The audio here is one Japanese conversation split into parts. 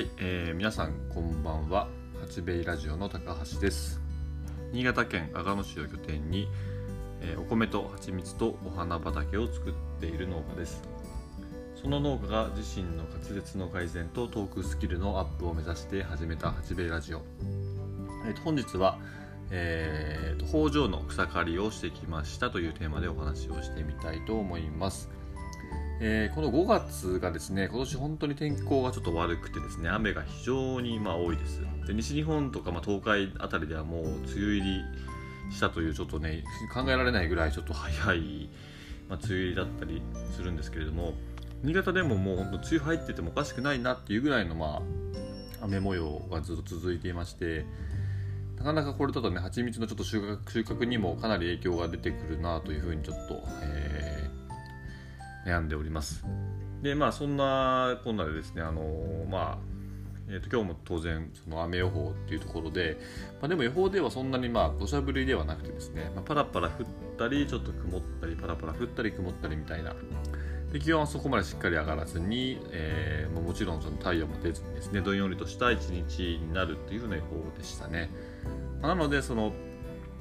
はい、えー、皆さんこんばんは。八兵衛ラジオの高橋です。新潟県阿賀野市を拠点に、えー、お米と蜂蜜とお花畑を作っている農家です。その農家が自身の滑舌の改善とトークスキルのアップを目指して始めた八兵衛ラジオ、えー、と本日はえーと、と北条の草刈りをしてきましたというテーマでお話をしてみたいと思います。えー、この5月がですね、今年本当に天候がちょっと悪くてですね、雨が非常にま多いです。で西日本とかま東海あたりではもう梅雨入りしたというちょっとね、考えられないぐらいちょっと早い、まあ、梅雨入りだったりするんですけれども、新潟でももう本当梅雨入っててもおかしくないなっていうぐらいのまあ雨模様がずっと続いていまして、なかなかこれだとね、蜂蜜のちょっと収穫収穫にもかなり影響が出てくるなというふうにちょっと、えー悩んでおります。でまあそんなこんなでですねあのまあえーと、今日も当然その雨予報っていうところで、まあ、でも予報ではそんなにまあ土砂降りではなくてですね、まあ、パラパラ降ったりちょっと曇ったりパラパラ降ったり曇ったりみたいな。で気温はそこまでしっかり上がらずに、えー、もちろんその太陽も出ずにですねどんよりとした一日になるっていうふうな予報でしたね、まあ、なのでその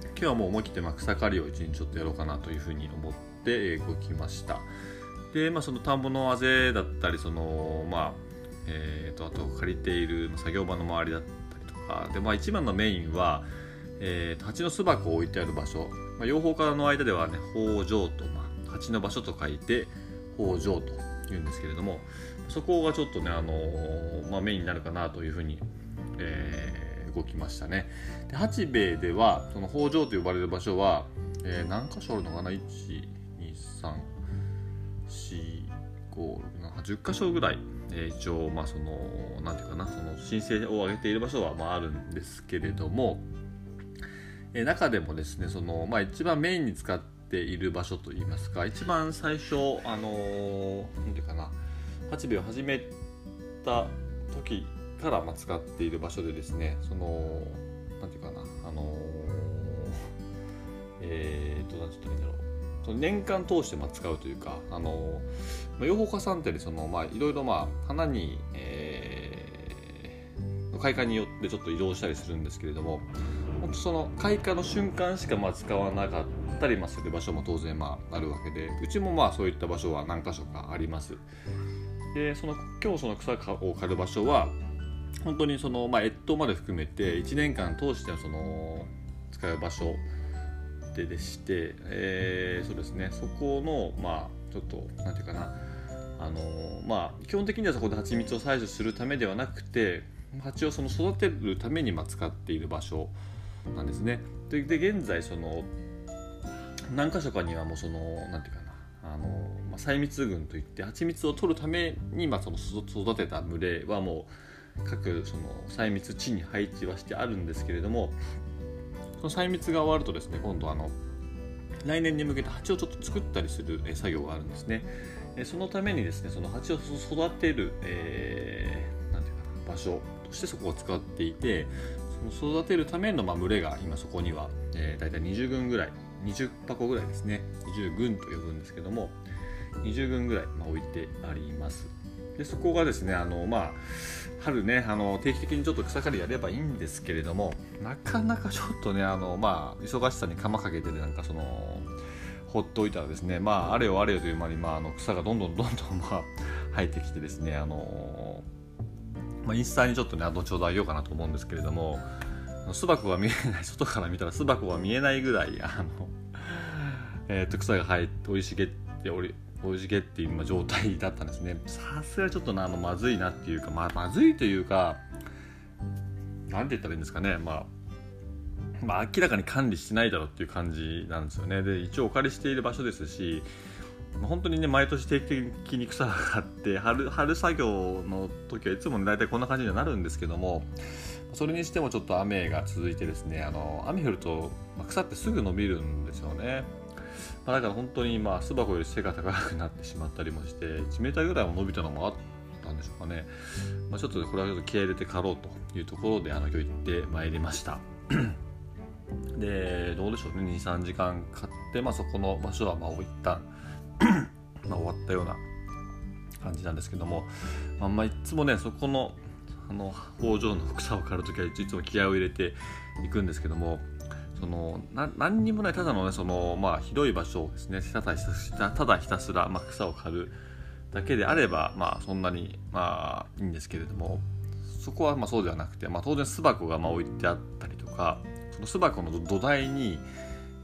今日はもう思い切ってまあ草刈りを一日ちょっとやろうかなというふうに思って動きました。で、まあ、その田んぼのあぜだったりその、まあえーと、あと借りている作業場の周りだったりとか。で、まあ、一番のメインは、えー、蜂の巣箱を置いてある場所、まあ、養蜂家の間ではね北条と、まあ、蜂の場所と書いて北条というんですけれどもそこがちょっとね、あのー、まあ、メインになるかなというふうに、えー、動きましたね。で八兵衛ではその北条と呼ばれる場所は、えー、何箇所あるのかな？1 2 3 10箇所ぐらい、えー、一応まあその何ていうかなその申請を挙げている場所はまああるんですけれども、えー、中でもですねその、まあ、一番メインに使っている場所といいますか一番最初あの何ていうかな八兵衛を始めた時からまあ使っている場所でですねそのその年間通してまあ使うというかあの養蜂家さんってそのまあいろいろまあ花に、えー、開花によってちょっと移動したりするんですけれども本当その開花の瞬間しかまあ使わなかったりする場所も当然まああるわけでうちもまあそういった場所は何箇所かあります。でその今日その草を刈る場所は本当にその、まあ、越冬まで含めて1年間通してその使う場所手でして、えー、そうですね。そこのまあちょっと何て言うかな。あのまあ基本的にはそこで蜂蜜を採取するためではなくて蜂をその育てるためにま使っている場所なんですね。で現在その何箇所かにはもうその何て言うかな。あの、まあ、細密群といって蜂蜜を取るために、まあ、その育てた群れはもう各その細密地に配置はしてあるんですけれどもその細密が終わるとですね今度あの来年に向けて蜂をちょっと作ったりする作業があるんですね。そのためにですねその蜂を育てる、えー、なんていうかな場所としてそこを使っていてその育てるためのまあ群れが今そこには、えー、大体20群ぐらい20箱ぐらいですね。20群と呼ぶんですけども20群ぐらい、ま、置いてあります。でそこがですねあのまあ春ねあの定期的にちょっと草刈りやればいいんですけれどもなかなかちょっとねあのまあ忙しさに釜かけてるなんかその放っておいたらですねまああれよあれよという間に、まあ、あの草がどんどんどんどん、まあ、生えてきてですねあの、まあ、インスタにちょっとね後ほどあげようかなと思うんですけれども巣箱が見えない 外から見たら巣箱が見えないぐらいあの、えー、と草が生えて生い茂っており生い茂っていう状態だったんですね。さすがちょっとなあのまずいなっていうか、まあ、まずいというか何て言ったらいいんですかね。まあまあ、明らかに管理してないだろうっていう感じなんですよね。で一応お借りしている場所ですし本当にね毎年定期的に草があって春春作業の時はいつも、ね、大体こんな感じにはなるんですけどもそれにしてもちょっと雨が続いてですねあの雨降ると草ってすぐ伸びるんですよね。まあ、だから本当にまあ巣箱より背が高くなってしまったりもして1 m ぐらいも伸びたのもあったんでしょうかね、まあ、ちょっとこれはちょっと気合入れて刈ろうというところであの今日行ってまいりました。でどうでしょうね。23時間買って、まあ、そこの場所はまあ一旦 まあ終わったような感じなんですけども、まあ、まあいつもねそこのあの工場の草を刈る時はいつも気合を入れていくんですけどもそのな何にもないただのねその、まあ、広い場所をですねただひたすらただひたすら、まあ、草を刈るだけであれば、まあ、そんなに、まあ、いいんですけれどもそこはまあそうではなくて、まあ、当然巣箱がまあ置いてあったりとかその巣箱の土台に、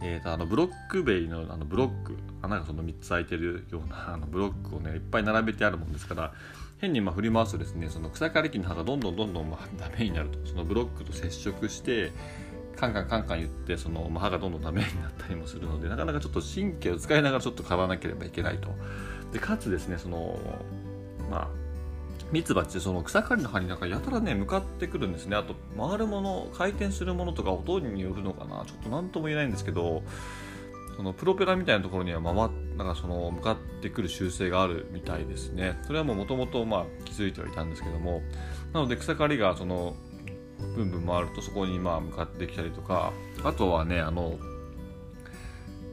えー、とあのブロック塀のあのブロック穴がその3つ開いてるようなあのブロックをねいっぱい並べてあるもんですから変にまあ振り回すとですねその草刈り機の刃がどんどんどんどんまあダメになると。そのブロックと接触してカンカンカンカン言ってその、まあ、歯がどんどんダメになったりもするのでなかなかちょっと神経を使いながらちょっと刈らなければいけないと。でかつですねそのまあミツバチその草刈りの葉になんかやたらね向かってくるんですね。あと回るもの回転するものとか音によるのかな。ちょっと何とも言えないんですけどそのプロペラみたいなところには回なんかその向かってくる習性があるみたいですね。それはもともと気づいてはいたんですけども。なので草刈りがそのブンブン回るとそこにまあ向かってきたりとか。あとはねあの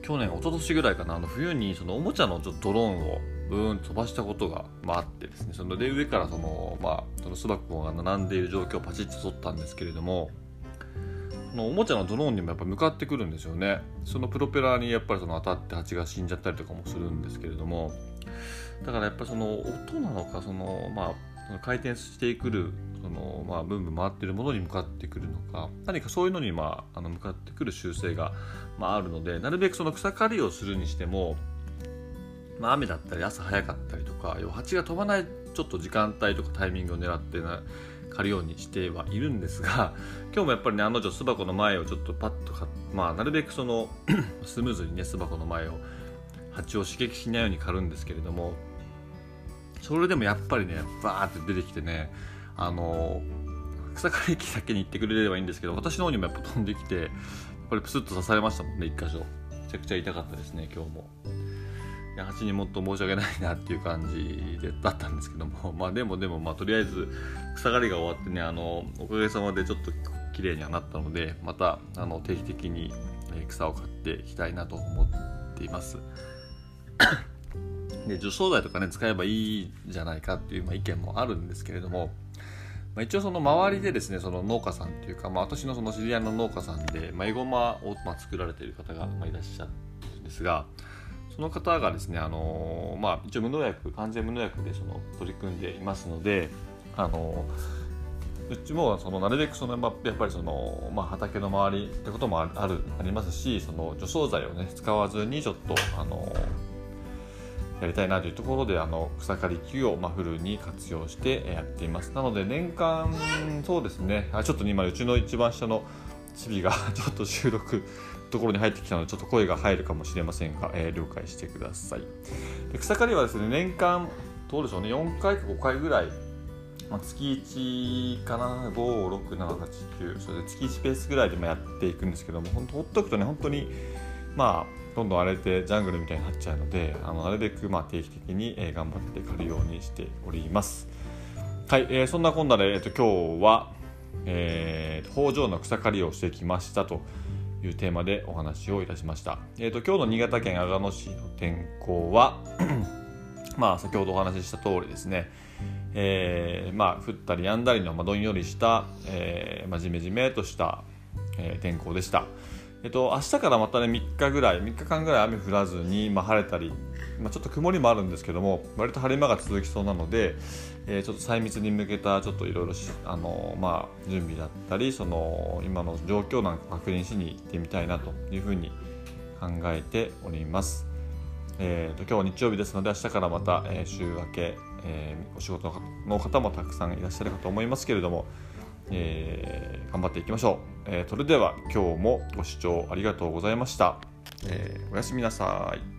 去年一昨年ぐらいかなあの冬にそのおもちゃのちょっとドローンをブーン飛ばしたことが、まあ、あってですね。そので上からそのまあその巣箱が並んでいる状況をパチッと撮ったんですけれどものおもちゃのドローンにもやっぱ向かってくるんですよね。そのプロペラにやっぱりその当たって蜂が死んじゃったりとかもするんですけれども。だからやっぱその音なのかそのまあ回転してくるまあブンブン回ってるものに向かってくるのか何かそういうのにまああの向かってくる習性がまああるのでなるべくその草刈りをするにしてもまあ、雨だったり朝早かったりとか蜂が飛ばないちょっと時間帯とかタイミングを狙ってな借るようにしてはいるんですが今日もやっぱりね案の定巣箱の前をちょっとパッとまあなるべくその スムーズにね巣箱の前を蜂を刺激しないように刈るんですけれどもそれでもやっぱりねバーって出てきてねあの草刈り機だけに行ってくれればいいんですけど私の方にもやっぱ飛んできてやっぱりプスッと刺されましたもんね一箇所。めちゃくちゃ痛かったですね今日も。いや。蜂にもっと申し訳ないなっていう感じでだったんですけども。まあでもでもまあとりあえず草刈りが終わってねあのおかげさまでちょっと綺麗にはなったのでまたあの定期的に草を刈っていきたいなと思っています。で除草剤とかね使えばいいじゃないかっていう、まあ、意見もあるんですけれども、まあ、一応その周りでですねその農家さんっていうか、まあ、私のその知り合いの農家さんで、まあ、エゴマを、まあ、作られている方が、まあ、いらっしゃるんですがその方がですね、あのまあ、一応無農薬完全無農薬でその取り組んでいますので、あのうちもそのなるべくその、まやっぱりその、まあ、畑の周りってこともあるありますしその除草剤をね使わずにちょっと、あのやりたいなというところであの草刈り機をまフルに活用してやっています。なので年間そうですね。あちょっと今うちの一番下のチビが ちょっと収録ところに入ってきたのでちょっと声が入るかもしれませんが、えー、了解してください。で草刈りはですね年間どうでしょうね。4回か5回ぐらい、まあ、月1かな。56789それで月1ペースぐらいでもやっていくんですけども本当ほっとくとね本当にまあどんどん荒れてジャングルみたいになっちゃうのであのなるべくまあ定期的に、え、頑張って刈るようにしておりますはい、えー、そんなこんなで、えーと、今日は、えー、北条の草刈りをしてきましたというテーマでお話をいたしました。えーと、今日の新潟県阿賀野市の天候は まあ先ほどお話しした通りですね、えー、まあ降ったり止んだりの、まあ、どんよりした、えーまあ、じめじめとした、えー、天候でした。えっと、明日からまたね3日ぐらい3日間ぐらい雨降らずに、まあ、晴れたり、まあ、ちょっと曇りもあるんですけども割と晴れ間が続きそうなので、えー、ちょっと細密に向けたちょっといろいろあの、まあ、準備だったりその今の状況なんか確認しに行ってみたいなというふうに考えております。えーと、今日は日曜日ですので明日からまた、えー、週明け、えー、お仕事の方もたくさんいらっしゃるかと思いますけれども、えー、頑張っていきましょう、えー、それでは今日もご視聴ありがとうございました、えー、おやすみなさい。